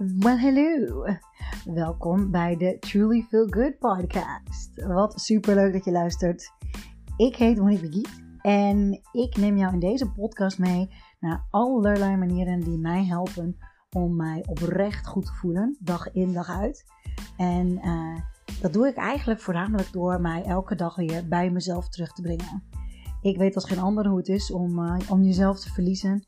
Well, hello. Welkom bij de Truly Feel Good podcast. Wat super leuk dat je luistert. Ik heet Monique en ik neem jou in deze podcast mee naar allerlei manieren die mij helpen om mij oprecht goed te voelen, dag in dag uit. En uh, dat doe ik eigenlijk voornamelijk door mij elke dag weer bij mezelf terug te brengen. Ik weet als geen ander hoe het is om, uh, om jezelf te verliezen.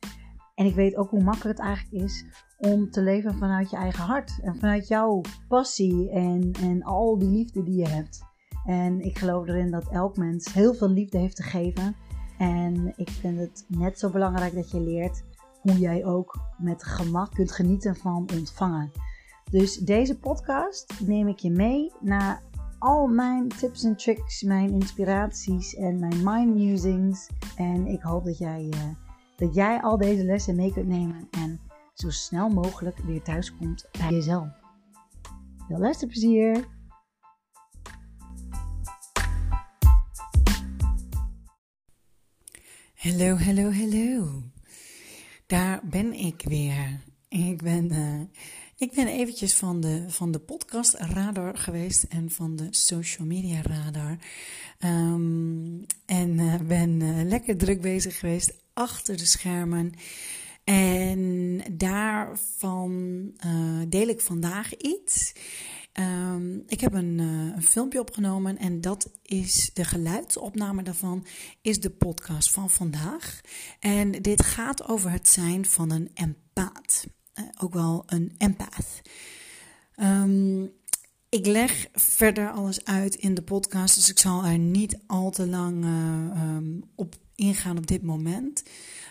En ik weet ook hoe makkelijk het eigenlijk is om te leven vanuit je eigen hart. En vanuit jouw passie en, en al die liefde die je hebt. En ik geloof erin dat elk mens heel veel liefde heeft te geven. En ik vind het net zo belangrijk dat je leert hoe jij ook met gemak kunt genieten van ontvangen. Dus deze podcast neem ik je mee naar al mijn tips en tricks, mijn inspiraties en mijn mind musings. En ik hoop dat jij, uh, dat jij al deze lessen mee kunt nemen en zo snel mogelijk weer thuis komt bij jezelf. Veel luisterplezier! Hallo, hallo, hallo. Daar ben ik weer. Ik ben, uh, ik ben eventjes van de, van de podcast radar geweest en van de social media radar. Um, en uh, ben uh, lekker druk bezig geweest achter de schermen. En daarvan deel ik vandaag iets. Um, ik heb een, uh, een, filmpje opgenomen en dat is de geluidsopname daarvan, is de podcast van vandaag. En dit gaat over het zijn van een empaat. Uh, ook wel een empath. Um, ik leg verder alles uit in de podcast, dus ik zal er niet al te lang um, op ingaan op dit moment.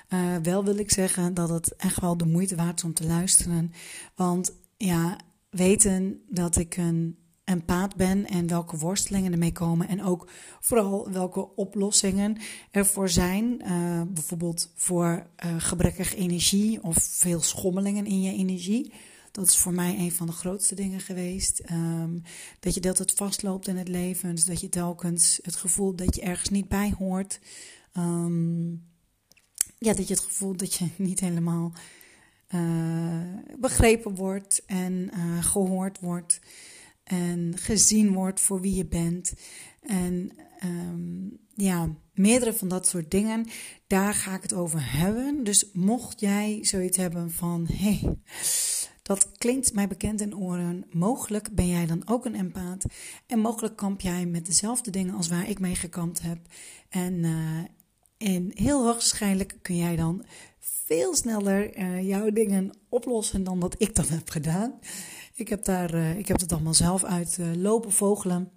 Uh, wel wil ik zeggen dat het echt wel de moeite waard is om te luisteren. Want ja, weten dat ik een empaat ben en welke worstelingen ermee komen. En ook vooral welke oplossingen ervoor zijn. Uh, bijvoorbeeld voor uh, gebrekkige energie of veel schommelingen in je energie. Dat is voor mij een van de grootste dingen geweest. Um, dat je dat het vastloopt in het leven. Dus dat je telkens het gevoel dat je ergens niet bij hoort. Um, ja, dat je het gevoel dat je niet helemaal uh, begrepen wordt en uh, gehoord wordt en gezien wordt voor wie je bent. En um, ja, meerdere van dat soort dingen, daar ga ik het over hebben. Dus mocht jij zoiets hebben van, hé, hey, dat klinkt mij bekend in oren, mogelijk ben jij dan ook een empaat. En mogelijk kamp jij met dezelfde dingen als waar ik mee gekampt heb. En, uh, en heel hoogstwaarschijnlijk kun jij dan veel sneller uh, jouw dingen oplossen dan dat ik dat heb gedaan. Ik heb, daar, uh, ik heb het allemaal zelf uit uh, lopen vogelen.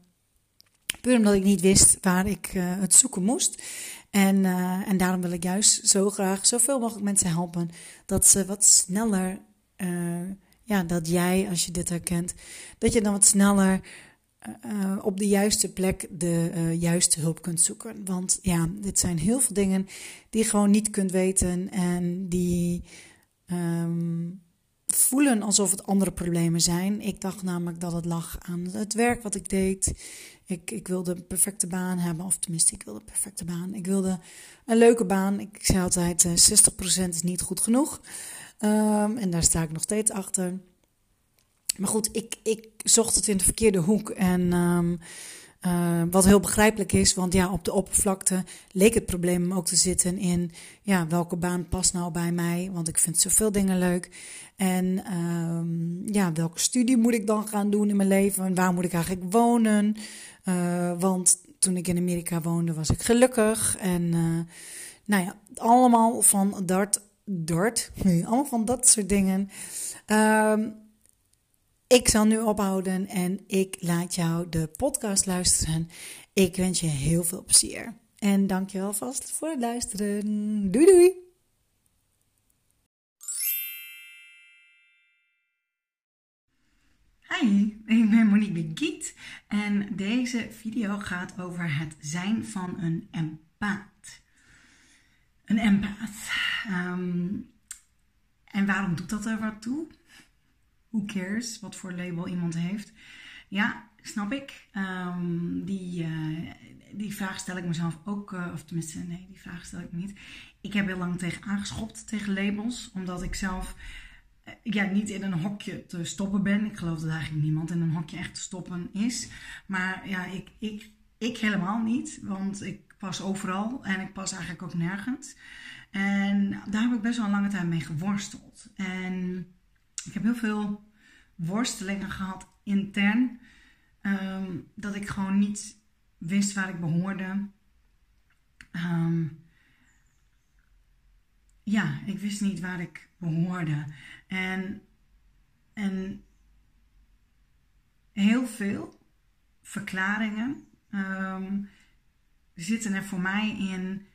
Puur omdat ik niet wist waar ik het zoeken moest. En, en daarom wil ik juist zo graag zoveel mogelijk mensen helpen. Dat ze wat sneller, ja, dat jij, als je dit herkent, dat je dan wat sneller uh, op de juiste plek de uh, juiste hulp kunt zoeken. Want ja, dit zijn heel veel dingen die je gewoon niet kunt weten en die um, voelen alsof het andere problemen zijn. Ik dacht namelijk dat het lag aan het werk wat ik deed. Ik, ik wilde een perfecte baan hebben, of tenminste, ik wilde een perfecte baan. Ik wilde een leuke baan. Ik zei altijd: uh, 60% is niet goed genoeg. Um, en daar sta ik nog steeds achter. Maar goed, ik, ik zocht het in de verkeerde hoek. En um, uh, wat heel begrijpelijk is, want ja, op de oppervlakte leek het probleem ook te zitten in ja, welke baan past nou bij mij? Want ik vind zoveel dingen leuk. En um, ja, welke studie moet ik dan gaan doen in mijn leven? Waar moet ik eigenlijk wonen? Uh, want toen ik in Amerika woonde, was ik gelukkig. En uh, nou ja, allemaal van dat, dart, allemaal van dat soort dingen. Um, ik zal nu ophouden en ik laat jou de podcast luisteren. Ik wens je heel veel plezier. En dank je wel vast voor het luisteren. Doei doei! Hi, ik ben Monique Begiet en deze video gaat over het zijn van een empaat. Een empaat. Um, en waarom doet dat er wat toe? Who cares wat voor label iemand heeft. Ja, snap ik. Um, die, uh, die vraag stel ik mezelf ook, uh, of tenminste, nee, die vraag stel ik niet. Ik heb heel lang tegen aangeschopt tegen labels, omdat ik zelf ja, niet in een hokje te stoppen ben. Ik geloof dat eigenlijk niemand in een hokje echt te stoppen is. Maar ja, ik, ik, ik helemaal niet. Want ik pas overal en ik pas eigenlijk ook nergens. En daar heb ik best wel een lange tijd mee geworsteld. En ik heb heel veel worstelingen gehad intern. Ehm, dat ik gewoon niet wist waar ik behoorde. Ehm, ja, ik wist niet waar ik behoorde. En, en heel veel verklaringen ehm, zitten er voor mij in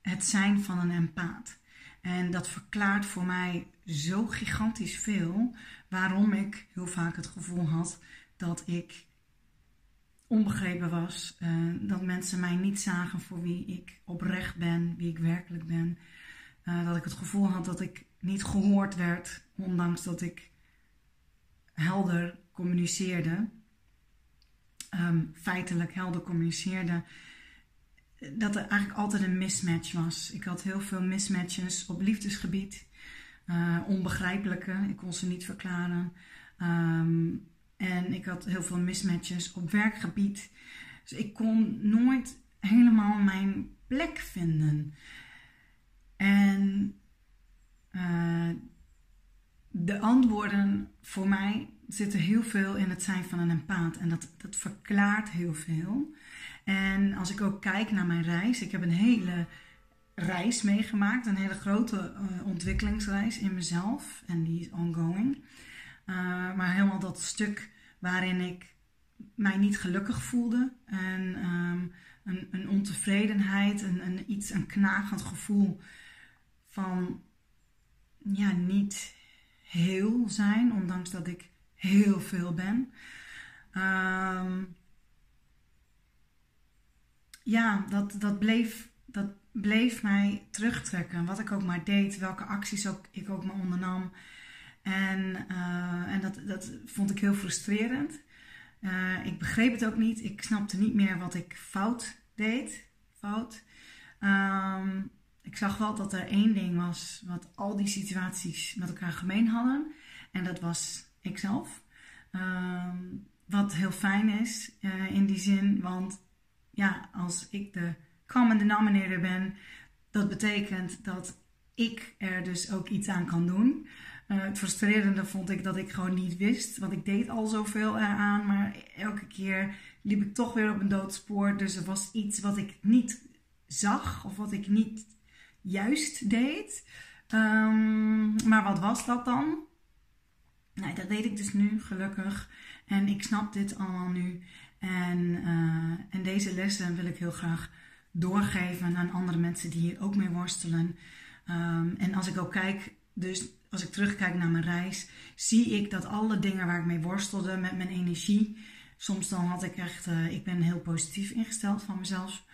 het zijn van een empaat. En dat verklaart voor mij zo gigantisch veel waarom ik heel vaak het gevoel had dat ik onbegrepen was. Uh, dat mensen mij niet zagen voor wie ik oprecht ben, wie ik werkelijk ben. Uh, dat ik het gevoel had dat ik niet gehoord werd, ondanks dat ik helder communiceerde. Um, feitelijk helder communiceerde. Dat er eigenlijk altijd een mismatch was. Ik had heel veel mismatches op liefdesgebied. Uh, onbegrijpelijke, ik kon ze niet verklaren. Um, en ik had heel veel mismatches op werkgebied. Dus ik kon nooit helemaal mijn plek vinden. En uh, de antwoorden voor mij zitten heel veel in het zijn van een empaat. En dat, dat verklaart heel veel. En als ik ook kijk naar mijn reis, ik heb een hele reis meegemaakt, een hele grote uh, ontwikkelingsreis in mezelf. En die is ongoing. Uh, maar helemaal dat stuk waarin ik mij niet gelukkig voelde. En um, een, een, ontevredenheid, een, een, iets, een knagend gevoel van ja, niet heel zijn, ondanks dat ik heel veel ben. Um, ja, dat, dat, bleef, dat bleef mij terugtrekken. Wat ik ook maar deed, welke acties ook, ik ook maar ondernam. En, uh, en dat, dat vond ik heel frustrerend. Uh, ik begreep het ook niet. Ik snapte niet meer wat ik fout deed. Fout. Um, ik zag wel dat er één ding was wat al die situaties met elkaar gemeen hadden. En dat was ikzelf. Um, wat heel fijn is uh, in die zin, want ja, als ik de common denominator ben, dat betekent dat ik er dus ook iets aan kan doen. Uh, het frustrerende vond ik dat ik gewoon niet wist, want ik deed al zoveel eraan, maar elke keer liep ik toch weer op een doodspoor. Dus er was iets wat ik niet zag of wat ik niet juist deed. Um, maar wat was dat dan? Nee, dat weet ik dus nu, gelukkig. En ik snap dit allemaal nu. En, uh, en deze lessen wil ik heel graag doorgeven aan andere mensen die hier ook mee worstelen. Um, en als ik ook kijk, dus als ik terugkijk naar mijn reis, zie ik dat alle dingen waar ik mee worstelde met mijn energie, soms dan had ik echt, uh, ik ben heel positief ingesteld van mezelf.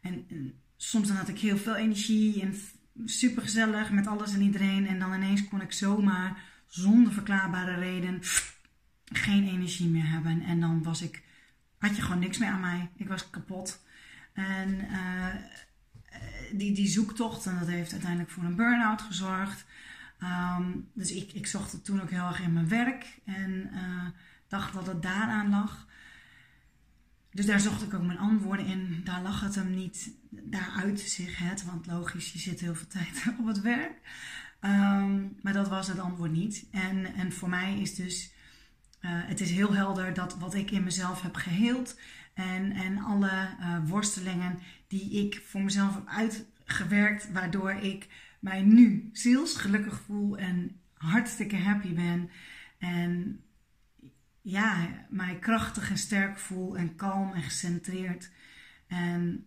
En, en soms dan had ik heel veel energie en super gezellig met alles en iedereen. En dan ineens kon ik zomaar zonder verklaarbare reden geen energie meer hebben. En dan was ik, had je gewoon niks meer aan mij. Ik was kapot. En uh, die, die zoektocht, en dat heeft uiteindelijk voor een burn-out gezorgd. Um, dus ik, ik zocht het toen ook heel erg in mijn werk en uh, dacht dat het daaraan lag. Dus daar zocht ik ook mijn antwoorden in. Daar lag het hem niet. Daar zich want logisch, je zit heel veel tijd op het werk. Um, maar dat was het antwoord niet. En, en voor mij is dus, uh, het is heel helder dat wat ik in mezelf heb geheeld en, en alle uh, worstelingen die ik voor mezelf heb uitgewerkt, waardoor ik mij nu zielsgelukkig voel en hartstikke happy ben. En ja, mij krachtig en sterk voel en kalm en gecentreerd. En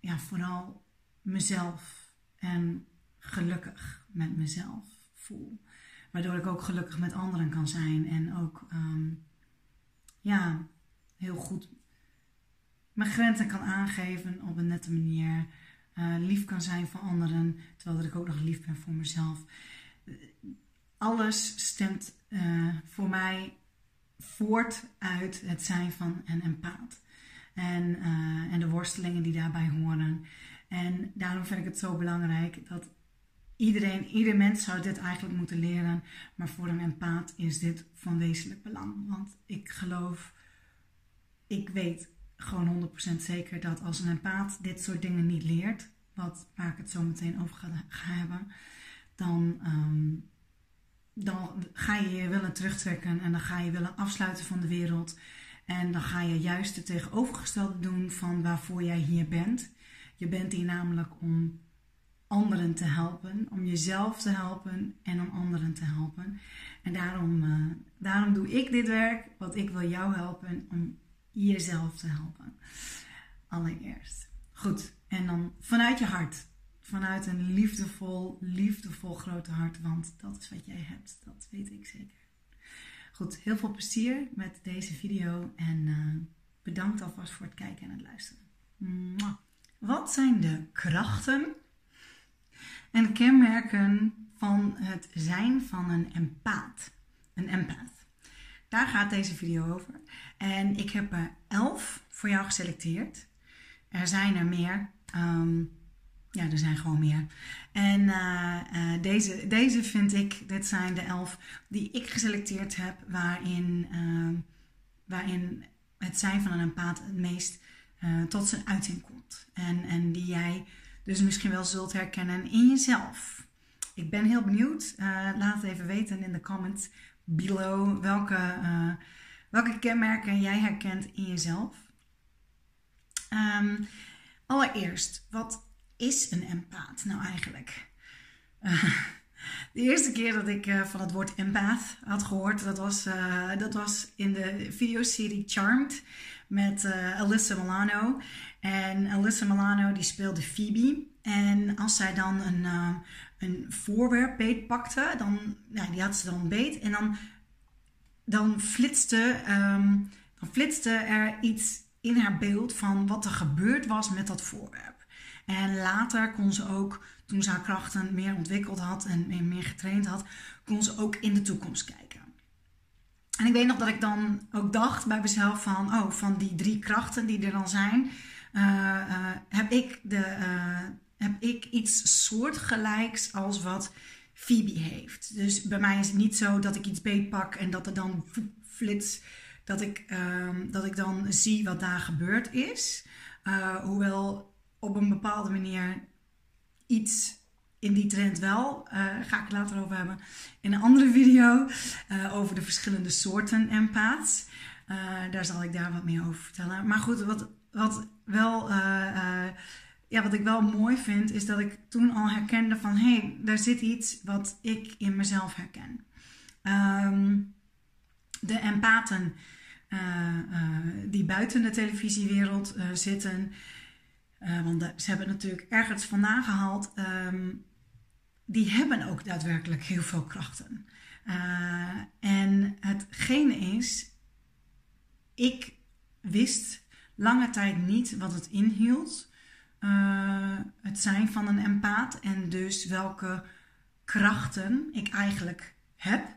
ja, vooral mezelf en gelukkig met mezelf voel. Waardoor ik ook gelukkig met anderen kan zijn en ook um, ja, heel goed mijn grenzen kan aangeven op een nette manier. Uh, lief kan zijn voor anderen, terwijl dat ik ook nog lief ben voor mezelf. Alles stemt uh, voor mij voort uit het zijn van een empaat. En, uh, en de worstelingen die daarbij horen. En daarom vind ik het zo belangrijk dat iedereen, ieder mens zou dit eigenlijk moeten leren. Maar voor een empaat is dit van wezenlijk belang. Want ik geloof, ik weet gewoon 100% zeker dat als een empaat dit soort dingen niet leert, wat, waar ik het zo meteen over ga, hebben, dan, ehm, dan ga je je willen terugtrekken en dan ga je willen afsluiten van de wereld. En dan ga je juist het tegenovergestelde doen van waarvoor jij hier bent. Je bent hier namelijk om anderen te helpen, om jezelf te helpen en om anderen te helpen. En daarom, uh, daarom doe ik dit werk, want ik wil jou helpen om jezelf te helpen. Allereerst. Goed, en dan vanuit je hart. Vanuit een liefdevol, liefdevol grote hart, want dat is wat jij hebt, dat weet ik zeker. Goed, heel veel plezier met deze video en uh, bedankt alvast voor het kijken en het luisteren. Wat zijn de krachten en kenmerken van het zijn van een empaat? Een empath. Daar gaat deze video over. En ik heb er elf voor jou geselecteerd. Er zijn er meer. Um, ja, er zijn gewoon meer. En uh, uh, deze, deze vind ik, dit zijn de elf die ik geselecteerd heb, waarin, uh, waarin het zijn van een empaat het meest tot zijn uiting komt. En, en die jij dus misschien wel zult herkennen in jezelf. Ik ben heel benieuwd. laat het even weten in de comments below welke, welke kenmerken jij herkent in jezelf. Um, allereerst, wat is een empaat nou eigenlijk? De eerste keer dat ik uh, van het woord empath had gehoord, dat was, dat was in de videoserie Charmed met Alyssa Milano. En Alyssa Milano die speelde Phoebe. En als zij dan een, een voorwerp beet pakte, dan, nou, die had ze dan beet. En dan, dan, flitste, um, dan flitste er iets in haar beeld van wat er gebeurd was met dat voorwerp. En later kon ze ook, toen ze haar krachten meer ontwikkeld had en meer getraind had, kon ze ook in de toekomst kijken. En ik weet nog dat ik dan ook dacht bij mezelf van, oh, van die drie krachten die er dan zijn, uh, uh, heb, ik de, uh, heb ik iets soortgelijks als wat Phoebe heeft. Dus bij mij is het niet zo dat ik iets beetpak en dat er dan flits, dat ik, ehm, dat ik dan zie wat daar gebeurd is. hoewel op een bepaalde manier iets in die trend wel. Uh, ga ik later over hebben in een andere video. Uh, over de verschillende soorten empaths. Uh, daar zal ik daar wat meer over vertellen. Maar goed, wat, wat, wel, ja, wat ik wel mooi vind, is dat ik toen al herkende van hé, hey, daar zit iets wat ik in mezelf herken. Um, de empathen die buiten de televisiewereld zitten. Want ze hebben natuurlijk ergens vandaan gehaald. Um, die hebben ook daadwerkelijk heel veel krachten. Uh, en hetgene is, ik wist lange tijd niet wat het inhield. Uh, het zijn van een empaat en dus welke krachten ik eigenlijk heb.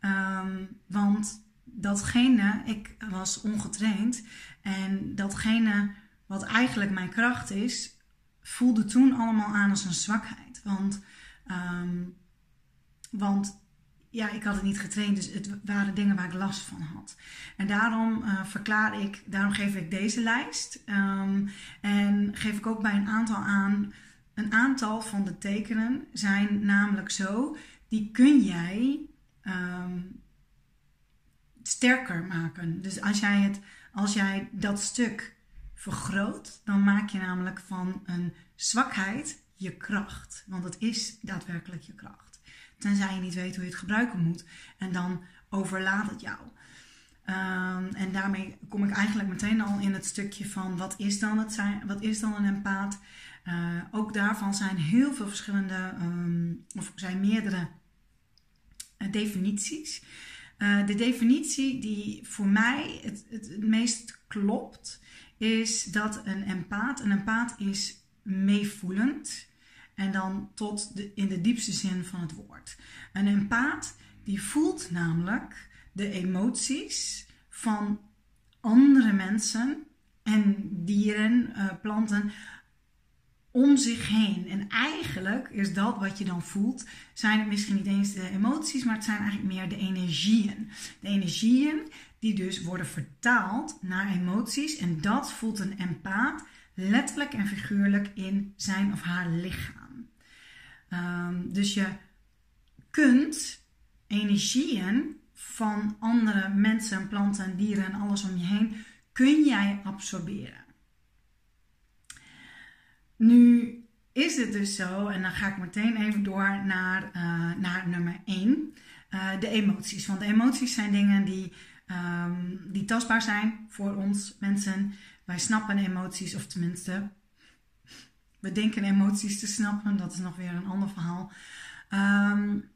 Um, want datgene, ik was ongetraind en datgene wat eigenlijk mijn kracht is, voelde toen allemaal aan als een zwakheid. Want, um, want ja, ik had het niet getraind, dus het waren dingen waar ik last van had. En daarom uh, verklaar ik, daarom geef ik deze lijst. Um, en geef ik ook bij een aantal aan. Een aantal van de tekenen zijn namelijk zo, die kun jij um, sterker maken. Dus als jij, het, als jij dat stuk vergroot, dan maak je namelijk van een zwakheid je kracht. Want het is daadwerkelijk je kracht. Tenzij je niet weet hoe je het gebruiken moet. En dan overlaat het jou. Um, en daarmee kom ik eigenlijk meteen al in het stukje van wat is dan, het zijn, wat is dan een empaat. Uh, ook daarvan zijn heel veel verschillende, um, of zijn meerdere uh, definities. Uh, de definitie die voor mij het, het, het meest klopt, is dat een empaat, een empaat is meevoelend en dan tot de, in de diepste zin van het woord. Een empaat die voelt namelijk de emoties van andere mensen en dieren, uh, planten om zich heen. En eigenlijk is dat wat je dan voelt, zijn het misschien niet eens de emoties, maar het zijn eigenlijk meer de energieën. De energieën die dus worden vertaald naar emoties en dat voelt een empaat letterlijk en figuurlijk in zijn of haar lichaam. Ehm, dus je kunt energieën van andere mensen, planten, dieren en alles om je heen, kun jij absorberen. Nu is het dus zo, en dan ga ik meteen even door naar, uh, naar nummer 1, uh, eh, de emoties. Want de emoties zijn dingen die, um, die tastbaar zijn voor ons mensen. Wij snappen emoties, of tenminste, we denken emoties te snappen. Dat is nog weer een ander verhaal. Um,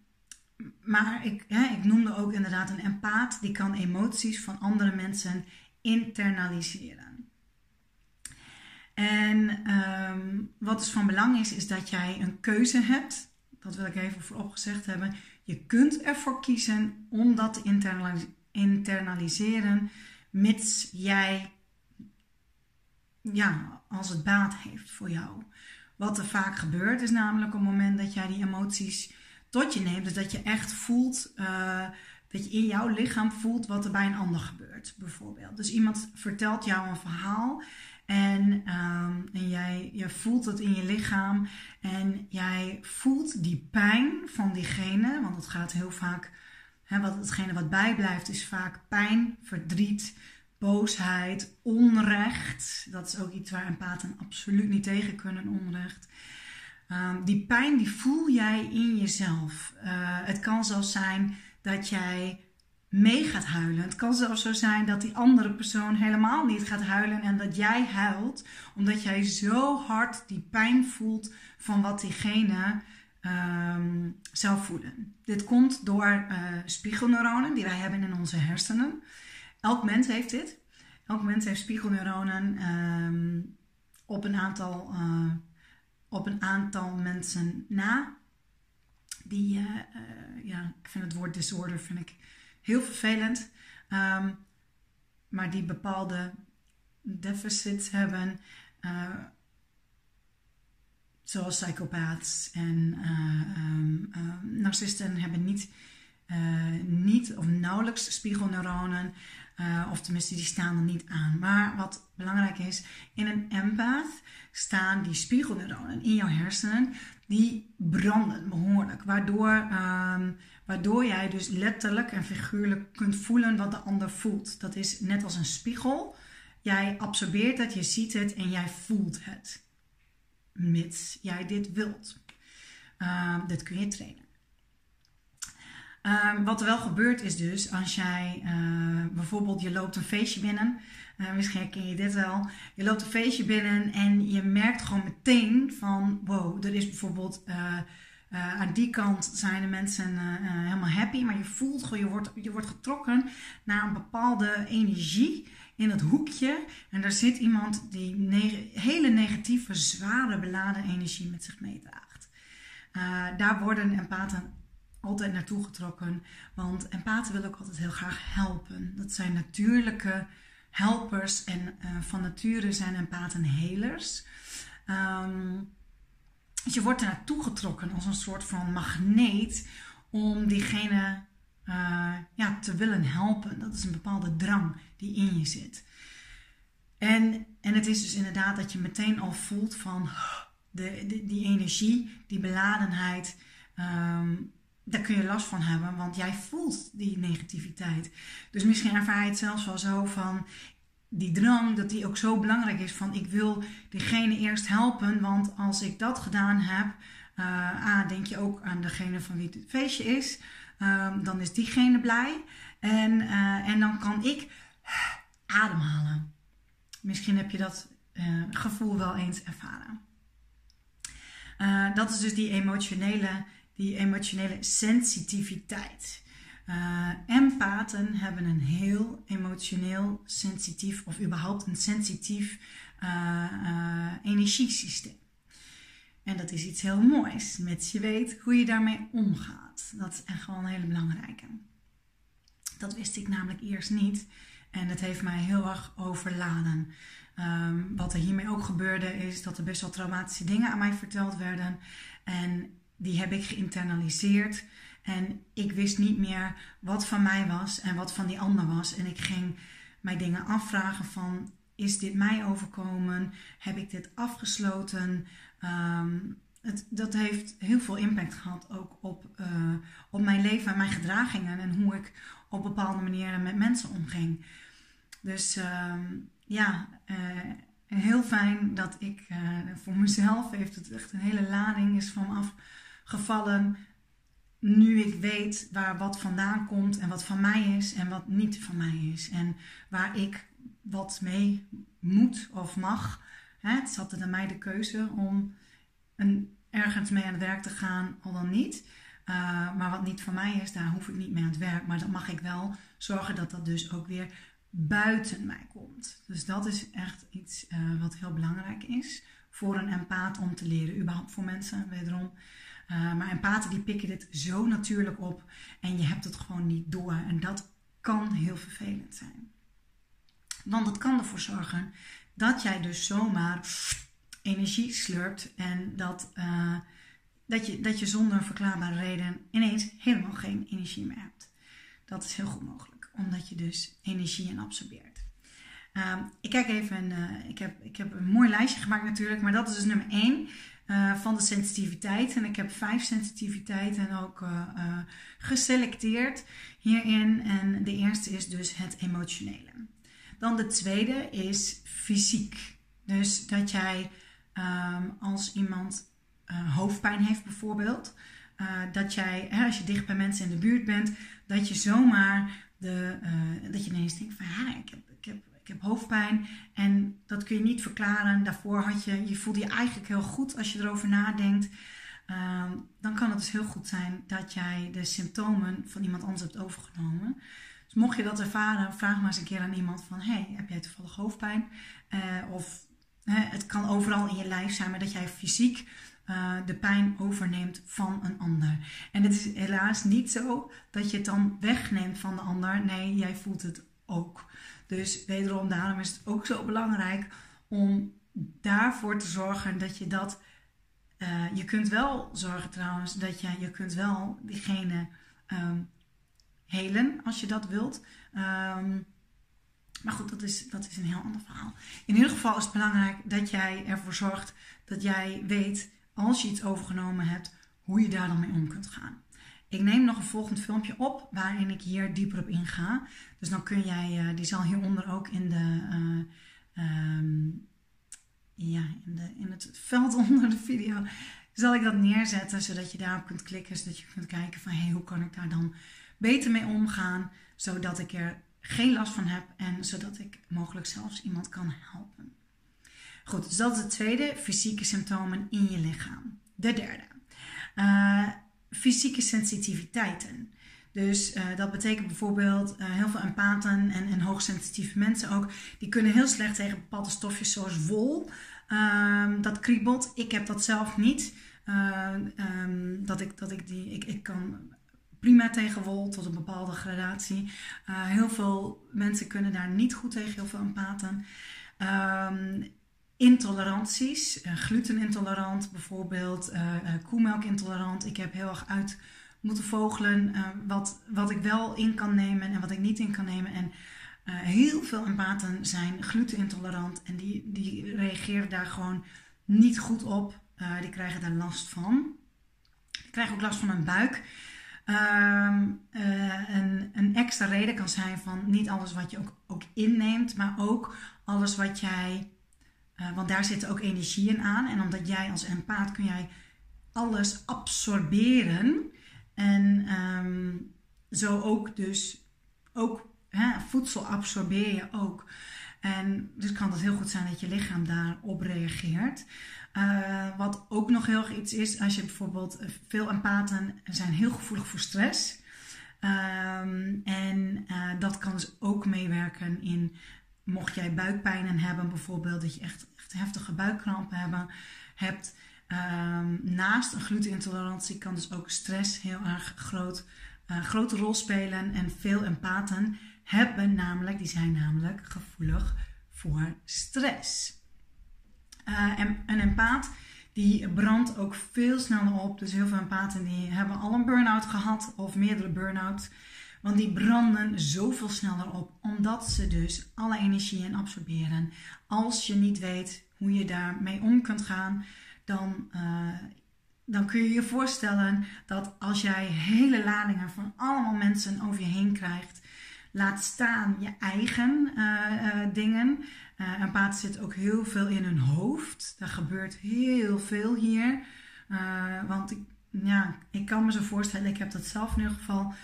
maar ik, ik noemde ook inderdaad een empaat, die kan emoties van andere mensen internaliseren. En um, wat dus van belang is, is dat jij een keuze hebt. Dat wil ik even voorop gezegd hebben. Je kunt ervoor kiezen om dat te internaliseren, mits jij, ja, als het baat heeft voor jou. Wat er vaak gebeurt, is namelijk op het moment dat jij die emoties tot je neemt. Dus dat je echt voelt, uh, dat je in jouw lichaam voelt wat er bij een ander gebeurt, bijvoorbeeld. Dus iemand vertelt jou een verhaal en, um, en jij je voelt het in je lichaam en jij voelt die pijn van diegene, want het gaat heel vaak, hè, wat, hetgene wat bijblijft is vaak pijn, verdriet, boosheid, onrecht. Dat is ook iets waar empathen absoluut niet tegen kunnen, onrecht. Um, die pijn die voel jij in jezelf. Uh, het kan zelfs zijn dat jij mee gaat huilen. Het kan zelfs zo zijn dat die andere persoon helemaal niet gaat huilen en dat jij huilt omdat jij zo hard die pijn voelt van wat diegene um, zou voelen. Dit komt door uh, spiegelneuronen die wij hebben in onze hersenen. Elk mens heeft dit. Elk mens heeft spiegelneuronen um, op een aantal uh, op een aantal mensen na. Die, uh, uh, ja, ik vind het woord disorder vind ik heel vervelend. Um, maar die bepaalde deficits hebben. Zoals psychopaats en um, narcisten hebben niet, niet of nauwelijks spiegelneuronen. Uh, of tenminste, die staan er niet aan. Maar wat belangrijk is, in een empath staan die spiegelneuronen in jouw hersenen, die branden behoorlijk. Waardoor, um, waardoor jij dus letterlijk en figuurlijk kunt voelen wat de ander voelt. Dat is net als een spiegel. Jij absorbeert het, je ziet het en jij voelt het. Mits jij dit wilt. Uh, dit kun je trainen. Uh, wat er wel gebeurt is dus, als jij uh, bijvoorbeeld je loopt een feestje binnen, uh, misschien ken je dit wel, je loopt een feestje binnen en je merkt gewoon meteen van, wow, er is bijvoorbeeld uh, aan die kant zijn de mensen helemaal happy, maar je voelt gewoon, je wordt, je wordt getrokken naar een bepaalde energie in het hoekje en daar zit iemand die hele negatieve, zware beladen energie met zich meedraagt. daar worden empathen altijd naartoe getrokken. Want empathen willen ook altijd heel graag helpen. Dat zijn natuurlijke helpers en uh, van nature zijn empathen helers. Dus je wordt er naartoe getrokken als een soort van magneet om diegene uh, ja, te willen helpen. Dat is een bepaalde drang die in je zit. En, en het is dus inderdaad dat je meteen al voelt van de, die energie, die beladenheid. Um, daar kun je last van hebben, want jij voelt die negativiteit. Dus misschien ervaar je het zelfs wel zo van die drang, dat die ook zo belangrijk is van ik wil degene eerst helpen, want als ik dat gedaan heb, uh, A, denk je ook aan degene van wie het feestje is, uh, dan is diegene blij en, uh, en dan kan ik ademhalen. Misschien heb je dat eh, gevoel wel eens ervaren. dat is dus die emotionele die emotionele sensitiviteit. Uh, empathen hebben een heel emotioneel sensitief of überhaupt een sensitief uh, energiesysteem. En dat is iets heel moois, mits je weet hoe je daarmee omgaat. Dat is echt wel een hele belangrijke. Dat wist ik namelijk eerst niet. En het heeft mij heel erg overladen. Ehm, wat er hiermee ook gebeurde, is dat er best wel traumatische dingen aan mij verteld werden. En die heb ik geïnternaliseerd. En ik wist niet meer wat van mij was en wat van die ander was. En ik ging mij dingen afvragen van, is dit mij overkomen? Heb ik dit afgesloten? Ehm, het, dat heeft heel veel impact gehad ook op, uh, op mijn leven en mijn gedragingen en hoe ik op bepaalde manieren met mensen omging. Dus uh, ja, uh, heel fijn dat ik uh, voor mezelf heeft het echt een hele lading is van me afgevallen. Nu ik weet waar wat vandaan komt en wat van mij is en wat niet van mij is. En waar ik wat mee moet of mag. Het is altijd aan mij de keuze om een, ergens mee aan het werk te gaan, al dan niet. Uh, maar wat niet van mij is, daar hoef ik niet mee aan het werk. Maar dan mag ik wel zorgen dat dat dus ook weer buiten mij komt. Dus dat is echt iets uh, wat heel belangrijk is voor een empaat om te leren. Überhaupt voor mensen, wederom. Uh, maar empaten die pikken dit zo natuurlijk op en je hebt het gewoon niet door. En dat kan heel vervelend zijn. Want het kan ervoor zorgen dat jij dus zomaar energie slurpt en dat, uh, dat, je, dat je zonder verklaarbare reden ineens helemaal geen energie meer hebt. Dat is heel goed mogelijk, omdat je dus energie in absorbeert. Uh, ik kijk even, uh, ik, heb, ik heb een mooi lijstje gemaakt natuurlijk, maar dat is dus nummer 1 uh, van de sensitiviteit. En ik heb vijf sensitiviteiten ook geselecteerd hierin. En de eerste is dus het emotionele. Dan de tweede is fysiek. Dus dat jij um, als iemand hoofdpijn heeft bijvoorbeeld, dat jij, hè, als je dicht bij mensen in de buurt bent, dat je zomaar de, dat je ineens denkt van ja, ik heb, ik, heb, hoofdpijn en dat kun je niet verklaren. Daarvoor had je, je voelde je eigenlijk heel goed als je erover nadenkt. Um, dan kan het dus heel goed zijn dat jij de symptomen van iemand anders hebt overgenomen. Dus mocht je dat ervaren, vraag maar eens een keer aan iemand van... hey, heb jij toevallig hoofdpijn? Uh, of het kan overal in je lijf zijn, maar dat jij fysiek uh, de pijn overneemt van een ander. En het is helaas niet zo dat je het dan wegneemt van de ander. Nee, jij voelt het ook. Dus wederom, daarom is het ook zo belangrijk om daarvoor te zorgen dat je dat... Uh, je kunt wel zorgen trouwens dat je, je kunt wel diegene... Um, helen als je dat wilt. Um, maar goed, dat is, dat is een heel ander verhaal. In ieder geval is het belangrijk dat jij ervoor zorgt dat jij weet, als je iets overgenomen hebt, hoe je daar dan mee om kunt gaan. Ik neem nog een volgend filmpje op waarin ik hier dieper op inga. Dus dan kun jij, uh, die zal hieronder ook in de, uh, um, ja, in, de, in het veld onder de video, zal ik dat neerzetten zodat je daarop kunt klikken, zodat je kunt kijken van hey, hoe kan ik daar dan beter mee omgaan, zodat ik er geen last van heb en zodat ik mogelijk zelfs iemand kan helpen. Goed, dus dat is het tweede, fysieke symptomen in je lichaam. De derde, uh, fysieke sensitiviteiten. Dus uh, dat betekent bijvoorbeeld uh, heel veel empathen en, en hoogsensitieve mensen ook, die kunnen heel slecht tegen bepaalde stofjes zoals wol. Um, dat kriebelt. Ik heb dat zelf niet. Um, dat ik, dat ik die, ik, ik kan prima tegen wol tot een bepaalde gradatie. Heel veel mensen kunnen daar niet goed tegen, heel veel empathen. Um, intoleranties, uh, glutenintolerant bijvoorbeeld, uh, koemelkintolerant. Ik heb heel erg uit moeten vogelen wat, wat ik wel in kan nemen en wat ik niet in kan nemen. En heel veel empathen zijn glutenintolerant en die, die reageren daar gewoon niet goed op. die krijgen daar last van. Die krijgen ook last van hun buik. Uh, een, een, extra reden kan zijn van niet alles wat je ook, ook inneemt, maar ook alles wat jij, uh, want daar zit ook energie in aan. En omdat jij als empaat kun jij alles absorberen. En um, zo ook dus, ook hè, voedsel absorbeer je ook. En dus kan het heel goed zijn dat je lichaam daarop reageert. Uh, wat ook nog heel erg iets is, als je bijvoorbeeld eh, veel empathen zijn heel gevoelig voor stress. Um, en uh, dat kan dus ook meewerken in, mocht jij buikpijnen hebben bijvoorbeeld, dat je echt, echt heftige buikkrampen hebben, hebt. Um, naast een glutenintolerantie kan dus ook stress heel erg groot, uh, grote rol spelen. En veel empathen hebben namelijk, die zijn namelijk gevoelig voor stress. Uh, en een empaat die brandt ook veel sneller op. Dus heel veel empathen die hebben al een burn-out gehad of meerdere burn-outs. Want die branden zoveel sneller op, omdat ze dus alle energieën absorberen. Als je niet weet hoe je daarmee om kunt gaan, dan, uh, dan kun je je voorstellen dat als jij hele ladingen van allemaal mensen over je heen krijgt, laat staan je eigen uh, uh, dingen. Uh, empath zit ook heel veel in hun hoofd. Er gebeurt heel veel hier. want ik, ja, ik kan me zo voorstellen, ik heb dat zelf in ieder geval,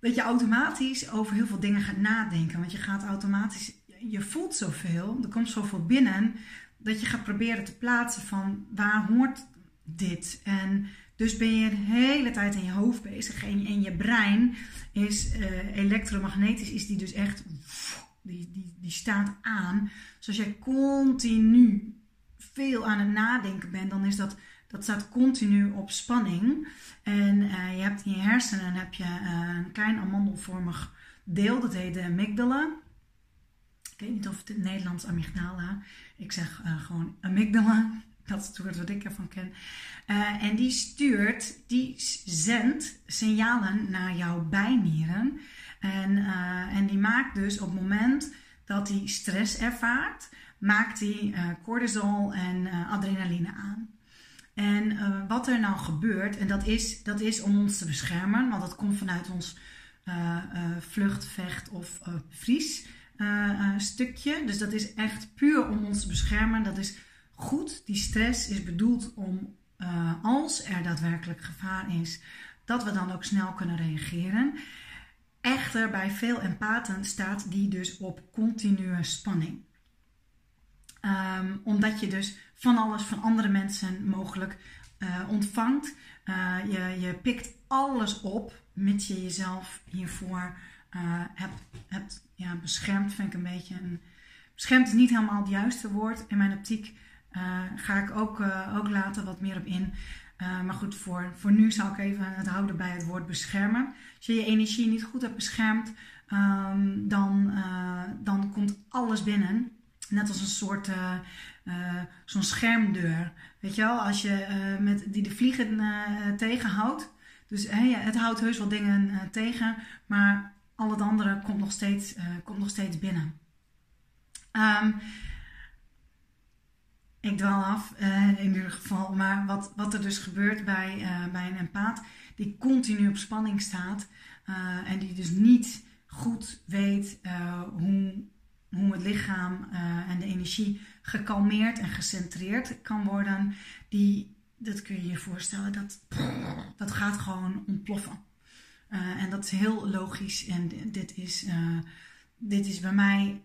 dat je automatisch over heel veel dingen gaat nadenken. Want je gaat automatisch, je voelt zoveel, er komt zoveel binnen, dat je gaat proberen te plaatsen van waar hoort dit? En dus ben je de hele tijd in je hoofd bezig. En, en je brein is uh, elektromagnetisch, is die dus echt, die, die, die staat aan. Dus als jij continu veel aan het nadenken bent, dan is dat, dat staat continu op spanning. En uh, je hebt in je hersenen heb je uh, een klein amandelvormig deel, dat heet de amygdala. Ik weet niet of het in het Nederlands amygdala. Ik zeg gewoon amygdala. Dat is het woord wat ik ervan ken. En die stuurt, die zendt signalen naar jouw bijnieren. En, en die maakt dus op het moment dat hij stress ervaart, maakt hij cortisol en adrenaline aan. En wat er nou gebeurt, en dat is, dat is om ons te beschermen, want dat komt vanuit ons vlucht, vecht of vries stukje. Dus dat is echt puur om ons te beschermen. Dat is goed. Die stress is bedoeld om, uh, als er daadwerkelijk gevaar is, dat we dan ook snel kunnen reageren. Echter, bij veel empathen staat die dus op continue spanning. Um, omdat je dus van alles van andere mensen mogelijk uh, ontvangt. Uh, je, je pikt alles op, mits je jezelf hiervoor hebt, hebt ja, beschermd. Vind ik een beetje een. Beschermd is niet helemaal het juiste woord in mijn optiek. Ga ik ook, ook later wat meer op in. Maar goed, voor, voor nu zal ik even het houden bij het woord beschermen. Als je je energie niet goed hebt beschermd, um, dan, dan komt alles binnen. Net als een soort zo'n schermdeur. Weet je wel, als je met, die de vliegen tegenhoudt. Dus het houdt heus wel dingen tegen, maar al het andere komt nog steeds, komt nog steeds binnen. Um, ik dwaal af in ieder geval. Maar wat, wat er dus gebeurt bij, bij een empaat die continu op spanning staat en die dus niet goed weet hoe, hoe het lichaam en de energie gekalmeerd en gecentreerd kan worden, die, dat kun je je voorstellen, dat, dat gaat gewoon ontploffen. en dat is heel logisch en dit is, dit is bij mij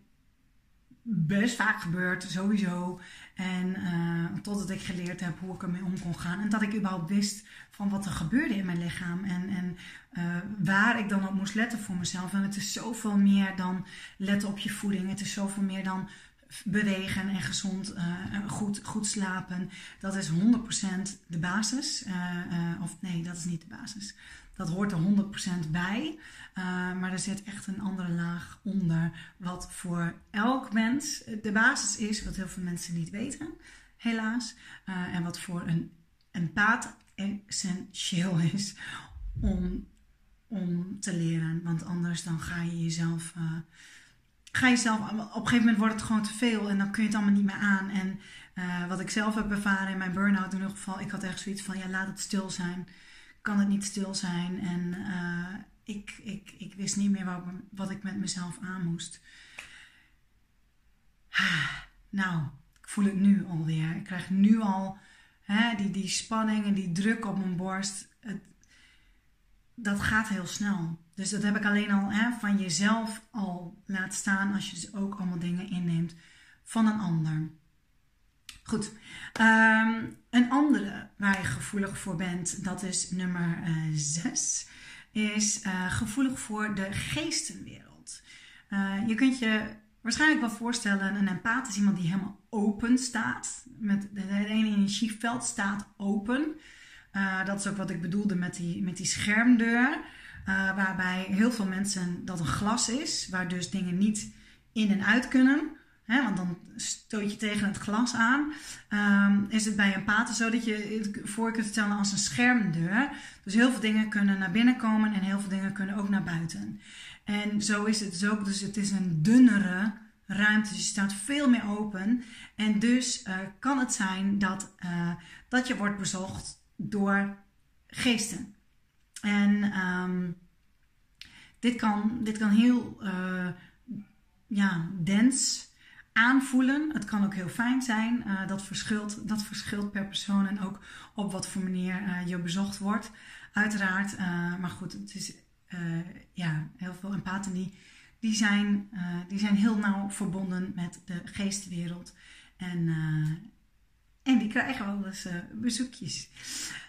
best vaak gebeurd, sowieso. En totdat ik geleerd heb hoe ik ermee om kon gaan. En dat ik überhaupt wist van wat er gebeurde in mijn lichaam. En, en uh, waar ik dan op moest letten voor mezelf. En het is zoveel meer dan letten op je voeding. Het is zoveel meer dan bewegen en gezond, uh, goed, goed slapen. Dat is 100% de basis. of nee, dat is niet de basis. Dat hoort er 100% bij. Maar er zit echt een andere laag onder. Wat voor elk mens de basis is. Wat heel veel mensen niet weten, helaas. En wat voor een empaat essentieel is om, om te leren. Want anders dan ga je jezelf. Uh, ga je zelf, op een gegeven moment wordt het gewoon te veel en dan kun je het allemaal niet meer aan. En wat ik zelf heb ervaren in mijn burn-out in ieder geval, ik had echt zoiets van, ja, laat het stil zijn kan het niet stil zijn. En uh, ik, ik, ik wist niet meer wat, wat ik met mezelf aan moest. nou, ik voel het nu alweer. Ik krijg nu al hè, die, die spanning en die druk op mijn borst. Het, dat gaat heel snel. Dus dat heb ik alleen al hè, van jezelf al laten staan als je dus ook allemaal dingen inneemt van een ander. Goed. Um, een andere waar je gevoelig voor bent, dat is nummer 6, uh, is uh, gevoelig voor de geestenwereld. Uh, je kunt je waarschijnlijk wel voorstellen, een empath is iemand die helemaal open staat. Met het hele energieveld staat open. dat is ook wat ik bedoelde met die, met die schermdeur. waarbij heel veel mensen dat een glas is, waar dus dingen niet in en uit kunnen. Hè, want dan stoot je tegen het glas aan. Ehm, is het bij een paten zo dat je het voor kunt stellen als een schermdeur. Dus heel veel dingen kunnen naar binnen komen en heel veel dingen kunnen ook naar buiten. En zo is het dus ook. Dus het is een dunnere ruimte. Dus je staat veel meer open. En dus uh, kan het zijn dat, uh, dat je wordt bezocht door geesten. En um, dit, kan, dit kan heel uh, ja, dens aanvoelen. Het kan ook heel fijn zijn. Dat, verschilt, dat verschilt per persoon en ook op wat voor manier je bezocht wordt. Uiteraard. Maar goed, het is ja, heel veel empathen die, die, zijn, die zijn heel nauw verbonden met de geestenwereld. En, en die krijgen wel eens bezoekjes.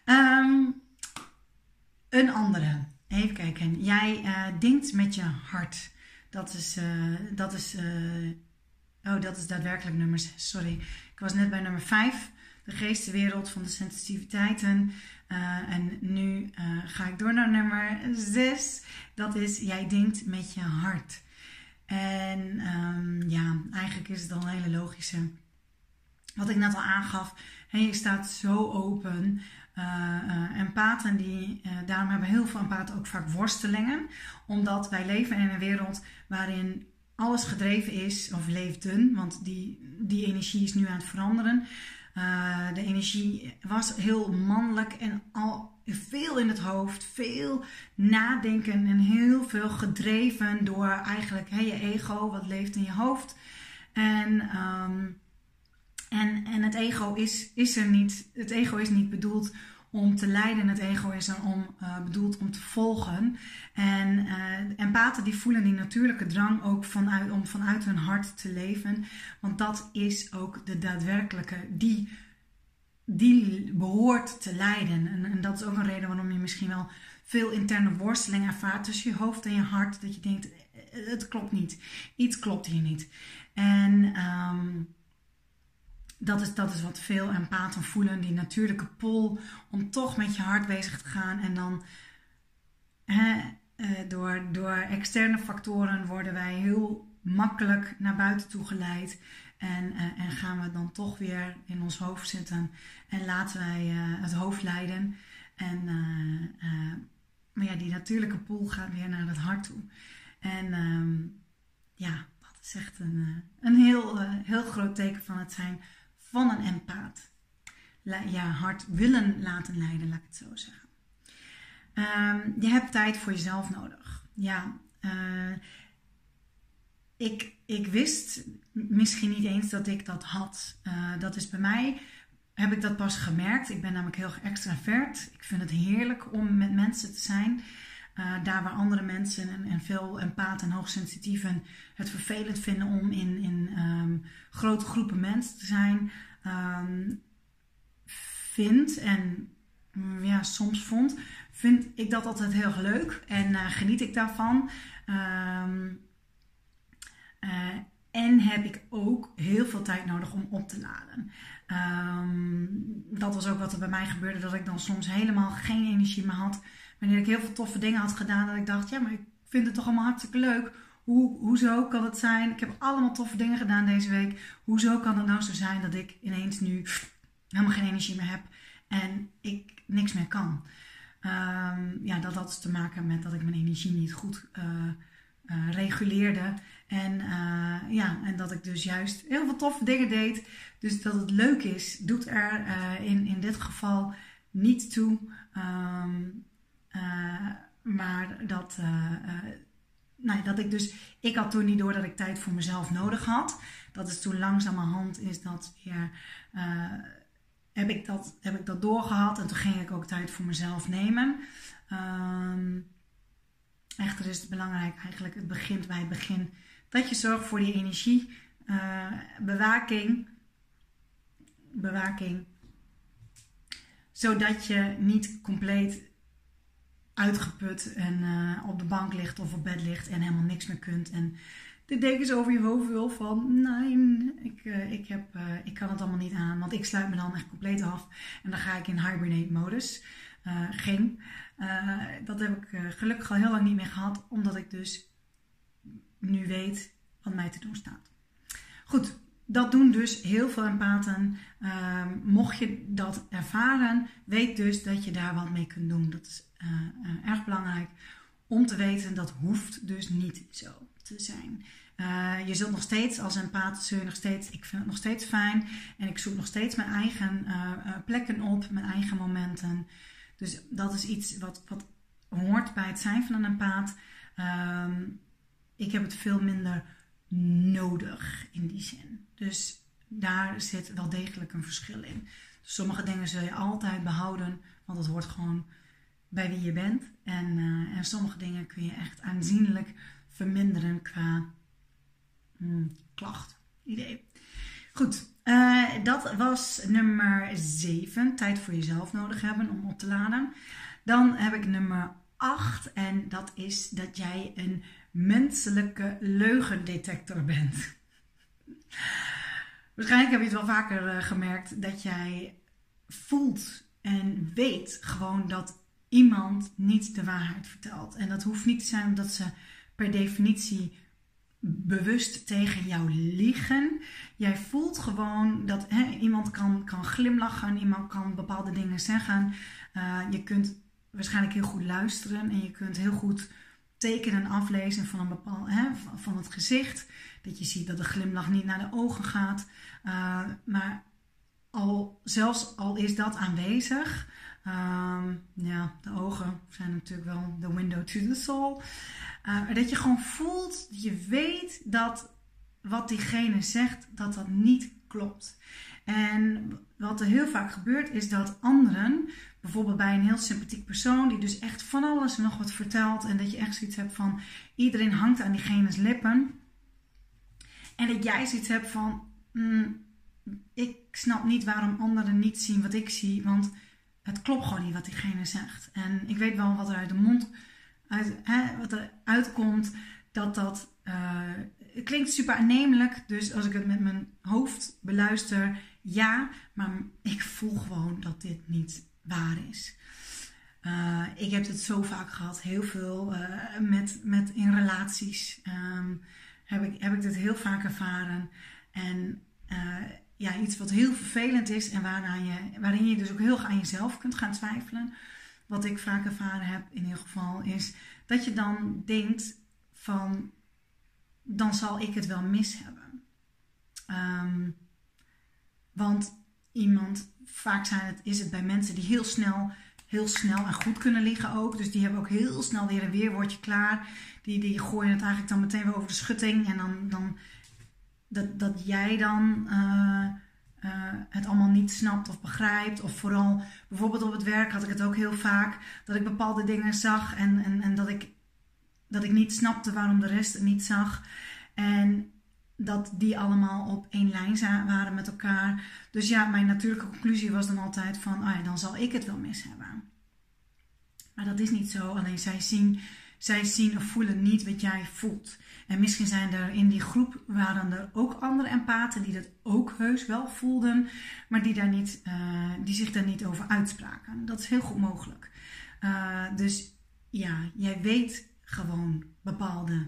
Um, een andere. Even kijken. Jij denkt met je hart. Dat is, dat is Oh, dat is daadwerkelijk nummer 6. Sorry. Ik was net bij nummer 5. De geestenwereld van de sensitiviteiten. Uh, en nu uh, ga ik door naar nummer 6. Dat is jij denkt met je hart. En um, ja, eigenlijk is het al een hele logische. Wat ik net al aangaf. Hey, je staat zo open. Uh, empathen die, daarom hebben heel veel empathen ook vaak worstelingen. Omdat wij leven in een wereld waarin alles gedreven is, of leefden, want die, die energie is nu aan het veranderen. Uh, de energie was heel mannelijk en al veel in het hoofd, veel nadenken en heel veel gedreven door eigenlijk je ego, wat leeft in je hoofd. En, um, en, en het ego is, is er niet, het ego is niet bedoeld om te leiden. Het ego is er om, uh, bedoeld om te volgen. En uh, empathen die voelen die natuurlijke drang ook vanuit, om vanuit hun hart te leven. Want dat is ook de daadwerkelijke, die, die behoort te leiden. En, en dat is ook een reden waarom je misschien wel veel interne worsteling ervaart tussen je hoofd en je hart. Dat je denkt, eh, het klopt niet. Iets klopt hier niet. En... Um, dat is, dat is wat veel empathen voelen, die natuurlijke pol om toch met je hart bezig te gaan. En dan hè, uh, door, door externe factoren worden wij heel makkelijk naar buiten toe geleid. En, uh, en gaan we dan toch weer in ons hoofd zitten en laten wij uh, het hoofd leiden. En, maar ja, die natuurlijke pool gaat weer naar het hart toe. En um, ja, dat is echt een, een heel, heel groot teken van het zijn van een empaat. je hart willen laten leiden, laat ik het zo zeggen. Um, je hebt tijd voor jezelf nodig. Ja, uh, ik, ik wist misschien niet eens dat ik dat had. Uh, dat is bij mij, heb ik dat pas gemerkt. Ik ben namelijk heel extravert. Ik vind het heerlijk om met mensen te zijn. Uh, daar waar andere mensen en, en veel empathen en hoogsensitieven het vervelend vinden om in, in um, grote groepen mensen te zijn, um, vind en mm, ja, soms vond, vind ik dat altijd heel leuk en uh, geniet ik daarvan. Um, uh, en heb ik ook heel veel tijd nodig om op te laden. Um, dat was ook wat er bij mij gebeurde, dat ik dan soms helemaal geen energie meer had wanneer ik heel veel toffe dingen had gedaan, dat ik dacht, ja, maar ik vind het toch allemaal hartstikke leuk. Hoe, hoezo kan het zijn? Ik heb allemaal toffe dingen gedaan deze week. Hoezo kan het nou zo zijn dat ik ineens nu helemaal geen energie meer heb en ik niks meer kan? Um, ja, dat had te maken met dat ik mijn energie niet goed uh, uh, reguleerde. En, uh, ja, en dat ik dus juist heel veel toffe dingen deed. Dus dat het leuk is, doet er in, in dit geval niet toe. Uh, maar dat, nou, dat ik dus, ik had toen niet door dat ik tijd voor mezelf nodig had. Dat is toen langzamerhand is dat weer, heb, ik dat, heb ik dat doorgehad en toen ging ik ook tijd voor mezelf nemen. Um, echter is het belangrijk eigenlijk, het begint bij het begin, dat je zorgt voor die energie, bewaking, bewaking, zodat je niet compleet uitgeput en uh, op de bank ligt of op bed ligt en helemaal niks meer kunt. En de dekens over je hoofd wil van nee, ik, uh, ik, heb, uh, ik kan het allemaal niet aan. Want ik sluit me dan echt compleet af en dan ga ik in hibernate modus. ging. dat heb ik gelukkig al heel lang niet meer gehad, omdat ik dus nu weet wat mij te doen staat. Goed, dat doen dus heel veel empathen. Uh, mocht je dat ervaren, weet dus dat je daar wat mee kunt doen. Dat is uh, uh, erg belangrijk om te weten. Dat hoeft dus niet zo te zijn. Uh, je zult nog steeds als empath, zul je nog steeds, ik vind het nog steeds fijn. En ik zoek nog steeds mijn eigen plekken op, mijn eigen momenten. Dus dat is iets wat, wat hoort bij het zijn van een empath. Ehm, ik heb het veel minder nodig in die zin. Dus daar zit wel degelijk een verschil in. Dus sommige dingen zul je altijd behouden, want het hoort gewoon bij wie je bent. En, uh, en sommige dingen kun je echt aanzienlijk verminderen qua hmm, klacht, idee. Goed, uh, dat was nummer 7. Tijd voor jezelf nodig hebben om op te laden. Dan heb ik nummer 8 en dat is dat jij een menselijke leugendetector bent. Waarschijnlijk heb je het wel vaker uh, gemerkt dat jij voelt en weet gewoon dat iemand niet de waarheid vertelt. En dat hoeft niet te zijn omdat ze per definitie bewust tegen jou liegen. Jij voelt gewoon dat hè, iemand kan, kan glimlachen, iemand kan bepaalde dingen zeggen. Uh, je kunt waarschijnlijk heel goed luisteren en je kunt heel goed tekenen aflezen van, een bepaald, hè, van het gezicht. Dat je ziet dat de glimlach niet naar de ogen gaat. Uh, maar al, zelfs al is dat aanwezig, uh, ja, de ogen zijn natuurlijk wel de window to the soul. Uh, dat je gewoon voelt, je weet dat wat diegene zegt, dat dat niet klopt. En wat er heel vaak gebeurt, is dat anderen bijvoorbeeld bij een heel sympathiek persoon die dus echt van alles en nog wat vertelt en dat je echt zoiets hebt van iedereen hangt aan diegene's lippen en dat jij zoiets hebt van mm, ik snap niet waarom anderen niet zien wat ik zie, want het klopt gewoon niet wat diegene zegt. En ik weet wel wat er uit de mond, uit, hè, wat er uitkomt, dat dat, uh, het klinkt super aannemelijk. Dus als ik het met mijn hoofd beluister, ja, maar ik voel gewoon dat dit niet waar is. Uh, ik heb het zo vaak gehad, heel veel uh, met, met in relaties. Um, heb, ik, heb ik dit heel vaak ervaren. En uh, ja, iets wat heel vervelend is en je, waarin je dus ook heel aan jezelf kunt gaan twijfelen. Wat ik vaak ervaren heb in ieder geval, is dat je dan denkt van, dan zal ik het wel mis hebben. Um, want iemand vaak zijn het, is het bij mensen die heel snel, heel snel en goed kunnen liggen ook. Dus die hebben ook heel snel weer een weerwoordje klaar. Die, die gooien het eigenlijk dan meteen weer over de schutting. En dan, dan dat, dat jij dan uh, uh, het allemaal niet snapt of begrijpt. Of vooral bijvoorbeeld op het werk had ik het ook heel vaak. Dat ik bepaalde dingen zag en, en, en dat, ik, dat ik niet snapte waarom de rest het niet zag. En dat die allemaal op één lijn waren met elkaar. Dus ja, mijn natuurlijke conclusie was dan altijd van, ah ja, dan zal ik het wel mis hebben. Maar dat is niet zo. Alleen zij zien, zij zien of voelen niet wat jij voelt. En misschien zijn er in die groep waren er ook andere empathen die dat ook heus wel voelden, maar die, daar niet, uh, die zich daar niet over uitspraken. Dat is heel goed mogelijk. Uh, dus ja, jij weet gewoon bepaalde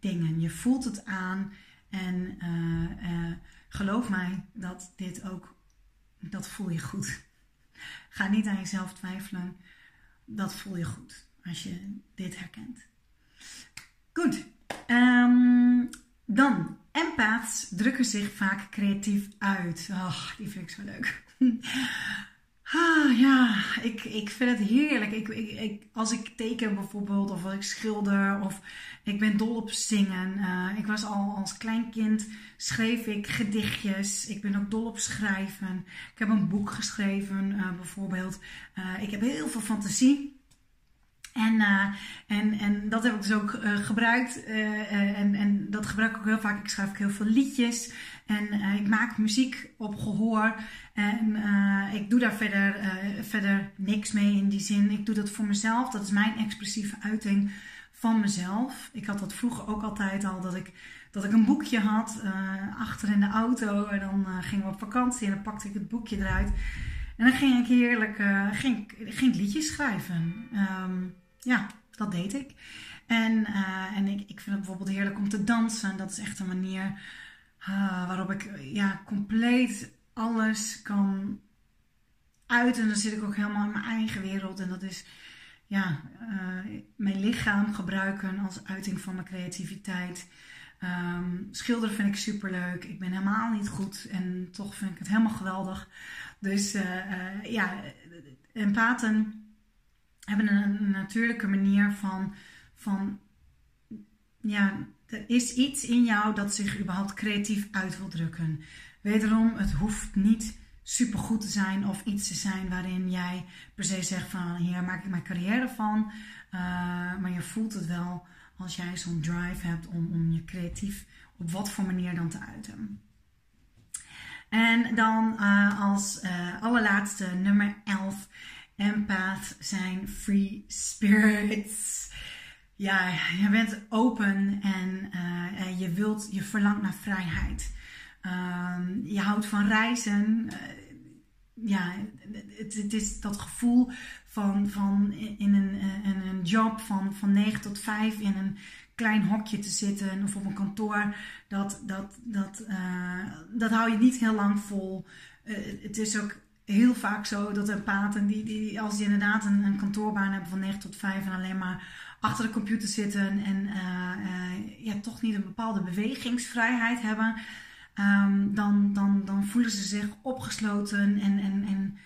dingen. Je voelt het aan. En uh, uh, geloof mij dat dit ook, dat voel je goed. Ga niet aan jezelf twijfelen. Dat voel je goed als je dit herkent. Goed. Um, dan, empaths drukken zich vaak creatief uit. Oh, die vind ik zo leuk. Ah, ja, ik, ik vind het heerlijk. Ik, ik, als ik teken bijvoorbeeld, of ik schilder, of ik ben dol op zingen. Uh, ik was al als klein kind, schreef ik gedichtjes. Ik ben ook dol op schrijven. Ik heb een boek geschreven, uh, bijvoorbeeld. Uh, ik heb heel veel fantasie. En, en, en dat heb ik dus ook gebruikt. en, en dat gebruik ik ook heel vaak. Ik schrijf ook heel veel liedjes. En ik maak muziek op gehoor. En ik doe daar verder, verder niks mee in die zin. Ik doe dat voor mezelf. Dat is mijn expressieve uiting van mezelf. Ik had dat vroeger ook altijd al, dat ik, dat ik een boekje had achter in de auto. En dan gingen we op vakantie en dan pakte ik het boekje eruit. En dan ging ik heerlijk uh, ging, ging liedjes schrijven. Ehm, ja, dat deed ik. En, uh, en ik, ik vind het bijvoorbeeld heerlijk om te dansen. Dat is echt een manier uh, waarop ik ja, compleet alles kan uiten. En dan zit ik ook helemaal in mijn eigen wereld. En dat is ja, mijn lichaam gebruiken als uiting van mijn creativiteit. Um, schilderen vind ik super leuk. Ik ben helemaal niet goed en toch vind ik het helemaal geweldig. Dus uh, uh, ja, empathen hebben een, natuurlijke manier van, van, ja, er is iets in jou dat zich überhaupt creatief uit wil drukken. Wederom, het hoeft niet super goed te zijn of iets te zijn waarin jij per se zegt van hier maak ik mijn carrière van. Uh, maar je voelt het wel als jij zo'n drive hebt om, om je creatief op wat voor manier dan te uiten. En dan uh, als uh, allerlaatste nummer 11. Empath zijn free spirits. Ja, je bent open en uh, je wilt, je verlangt naar vrijheid. Um, je houdt van reizen. ja, het, is dat gevoel van, van in, een, een job van, van 9 tot 5 in een klein hokje te zitten of op een kantoor, dat, dat, dat, uh, dat hou je niet heel lang vol. Uh, het is ook heel vaak zo dat een paten, die, die, als die inderdaad een, een, kantoorbaan hebben van 9 tot 5 en alleen maar achter de computer zitten en uh, ja, toch niet een bepaalde bewegingsvrijheid hebben, um, dan, dan, dan voelen ze zich opgesloten en, en, en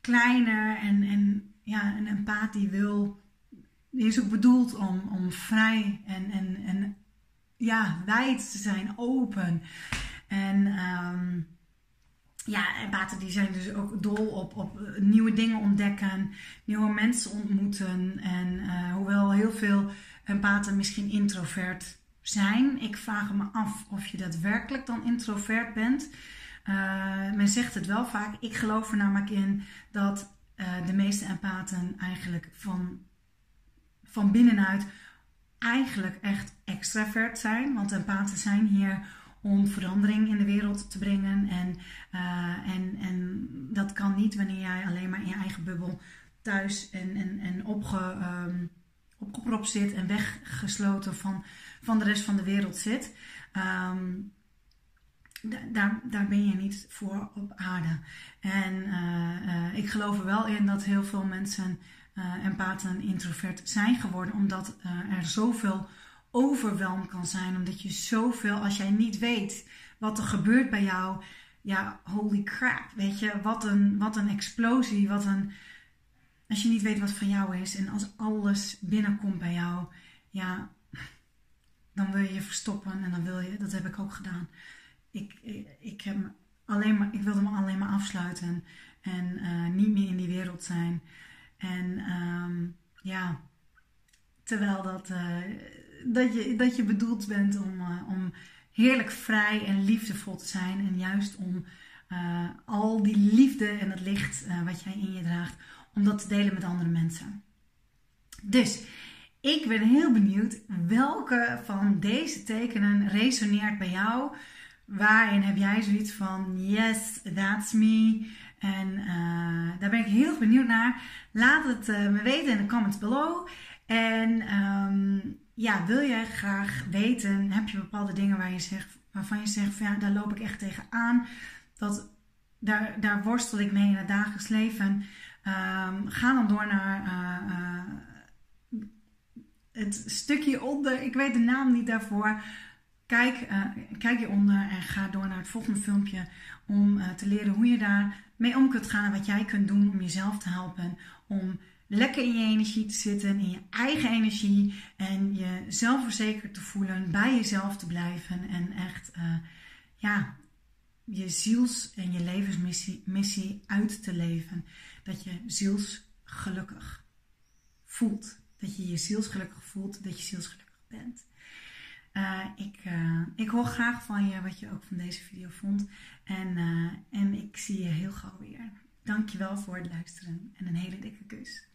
kleiner. En, en ja, een empaat die wil die is ook bedoeld om, om vrij en, en, en ja, wijd te zijn, open. En um, ja, empathen die zijn dus ook dol op, op nieuwe dingen ontdekken, nieuwe mensen ontmoeten. En uh, hoewel heel veel empathen misschien introvert zijn, ik vraag me af of je daadwerkelijk dan introvert bent. Uh, men zegt het wel vaak. Ik geloof er namelijk in dat de meeste empathen eigenlijk van van binnenuit eigenlijk echt extravert zijn. Want empathen zijn hier om verandering in de wereld te brengen. En, uh, en, en dat kan niet wanneer jij alleen maar in je eigen bubbel thuis en, en, en opge, um, zit en weggesloten van, van de rest van de wereld zit. Um, daar, daar ben je niet voor op aarde. En uh, uh, ik geloof er wel in dat heel veel mensen uh, empathen introvert zijn geworden. Omdat uh, er zoveel overwelm kan zijn. Omdat je zoveel, als jij niet weet wat er gebeurt bij jou. Ja, holy crap. Weet je, wat een, wat een explosie. Wat een. Als je niet weet wat van jou is. En als alles binnenkomt bij jou. Ja, dan wil je je verstoppen. En dan wil je, dat heb ik ook gedaan. Ik, ik, heb alleen maar, ik wilde me alleen maar afsluiten. En uh, niet meer in die wereld zijn. En um, ja, terwijl dat, uh, dat, je, dat je bedoeld bent om, uh, om heerlijk vrij en liefdevol te zijn. En juist om uh, al die liefde en het licht wat jij in je draagt, om dat te delen met andere mensen. Dus ik ben heel benieuwd welke van deze tekenen resoneert bij jou. Waarin heb jij zoiets van: yes, that's me. En uh, daar ben ik heel benieuwd naar. Laat het uh, me weten in de comments below. En um, ja, wil jij graag weten, heb je bepaalde dingen waar je zegt, waarvan je zegt, van, ja, daar loop ik echt tegenaan. Dat, daar, daar worstel ik mee in het dagelijks leven. Um, ga dan door naar uh, het stukje onder. Ik weet de naam niet daarvoor. Kijk, kijk hieronder en ga door naar het volgende filmpje om te leren hoe je daar mee om kunt gaan en wat jij kunt doen om jezelf te helpen. Om lekker in je energie te zitten, in je eigen energie en je zelfverzekerd te voelen, bij jezelf te blijven en echt uh, ja, je ziels- en je levensmissie missie uit te leven. Dat je zielsgelukkig voelt. Dat je je zielsgelukkig voelt, dat je zielsgelukkig bent. Uh, ik, uh, ik hoor graag van je wat je ook van deze video vond. En, uh, en ik zie je heel gauw weer. Dankjewel voor het luisteren en een hele dikke kus.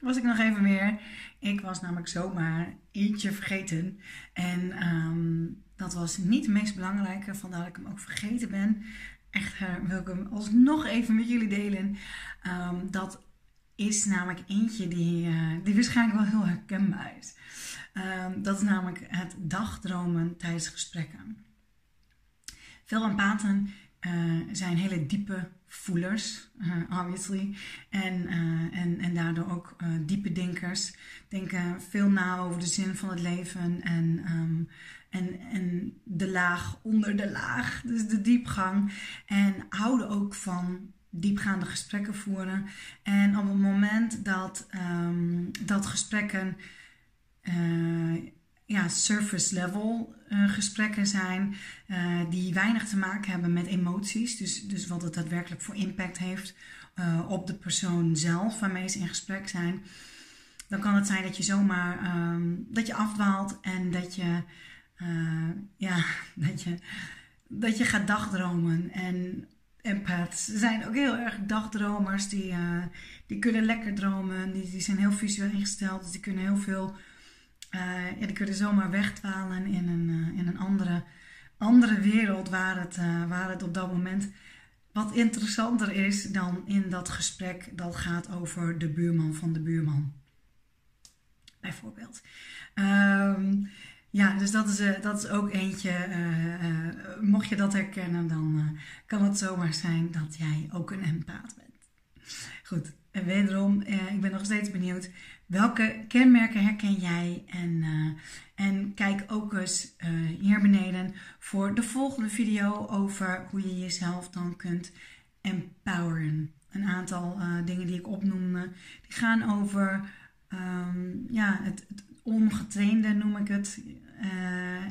Was ik nog even meer Ik was namelijk zomaar eentje vergeten. En ehm, dat was niet het meest belangrijke, vandaar dat ik hem ook vergeten ben. Echter wil ik hem alsnog even met jullie delen. Ehm, dat is namelijk eentje die, uh, die waarschijnlijk wel heel herkenbaar is. Ehm, dat is namelijk het dagdromen tijdens gesprekken. Veel empathen uh, zijn hele diepe voelers, uh, obviously. En, en, en daardoor ook diepe denkers. Denken veel na over de zin van het leven en, um, en, en de laag onder de laag. Dus de diepgang. En houden ook van diepgaande gesprekken voeren. En op het moment dat, um, dat gesprekken uh, ja, surface level uh, gesprekken zijn, uh, die weinig te maken hebben met emoties, dus, dus wat het daadwerkelijk voor impact heeft op de persoon zelf waarmee ze in gesprek zijn, dan kan het zijn dat je zomaar um, dat je afdwaalt en dat je, ja, dat je, dat je gaat dagdromen. En empaths zijn ook heel erg dagdromers. Die, uh, die kunnen lekker dromen. Die, die zijn heel visueel ingesteld. Dus die kunnen heel veel. Ja, die kunnen zomaar wegdwalen in een, uh, in een andere, andere wereld. Waar het, waar het op dat moment wat interessanter is dan in dat gesprek dat gaat over de buurman van de buurman. Bijvoorbeeld. Um, ja, dus dat is, uh, dat is ook eentje. Uh, mocht je dat herkennen, dan kan het zomaar zijn dat jij ook een empaat bent. Goed, en wederom, ik ben nog steeds benieuwd. Welke kenmerken herken jij? En, en kijk ook eens hier beneden voor de volgende video over hoe je jezelf dan kunt empoweren. Een aantal dingen die ik opnoemde, die gaan over um, ja, het, het ongetrainde, noem ik het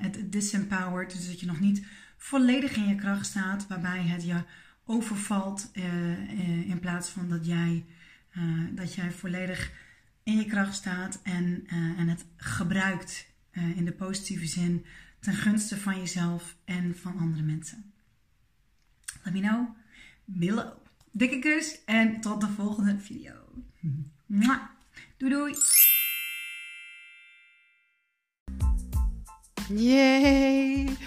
het disempowered, dus dat je nog niet volledig in je kracht staat, waarbij het je overvalt uh, in plaats van dat jij, dat jij volledig in je kracht staat en, en het gebruikt in de positieve zin ten gunste van jezelf en van andere mensen. Let me know below. Dikke kus en tot de volgende video. Mwah. Doei doei! Yay!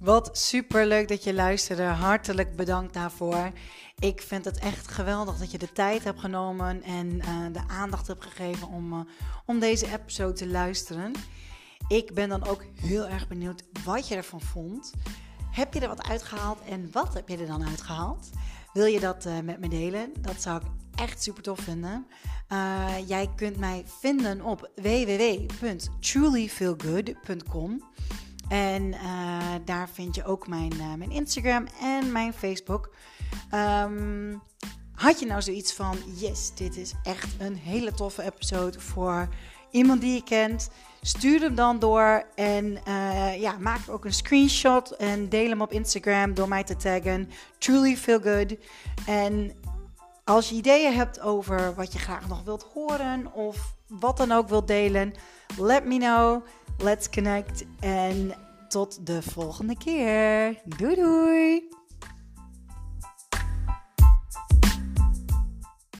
Wat super leuk dat je luisterde. Hartelijk bedankt daarvoor. Ik vind het echt geweldig dat je de tijd hebt genomen en uh, de aandacht hebt gegeven om, uh, om deze episode te luisteren. Ik ben dan ook heel erg benieuwd wat je ervan vond. Heb je er wat uitgehaald en wat heb je er dan uitgehaald? Wil je dat uh, met me delen? Dat zou ik echt super tof vinden. jij kunt mij vinden op www.trulyfeelgood.com. En uh, daar vind je ook mijn, uh, mijn Instagram en mijn Facebook. Um, had je nou zoiets van: yes, dit is echt een hele toffe episode voor iemand die je kent? Stuur hem dan door en ja, maak ook een screenshot en deel hem op Instagram door mij te taggen. Truly feel good. En als je ideeën hebt over wat je graag nog wilt horen of wat dan ook wilt delen, let me know. Let's connect en tot de volgende keer. Doei doei!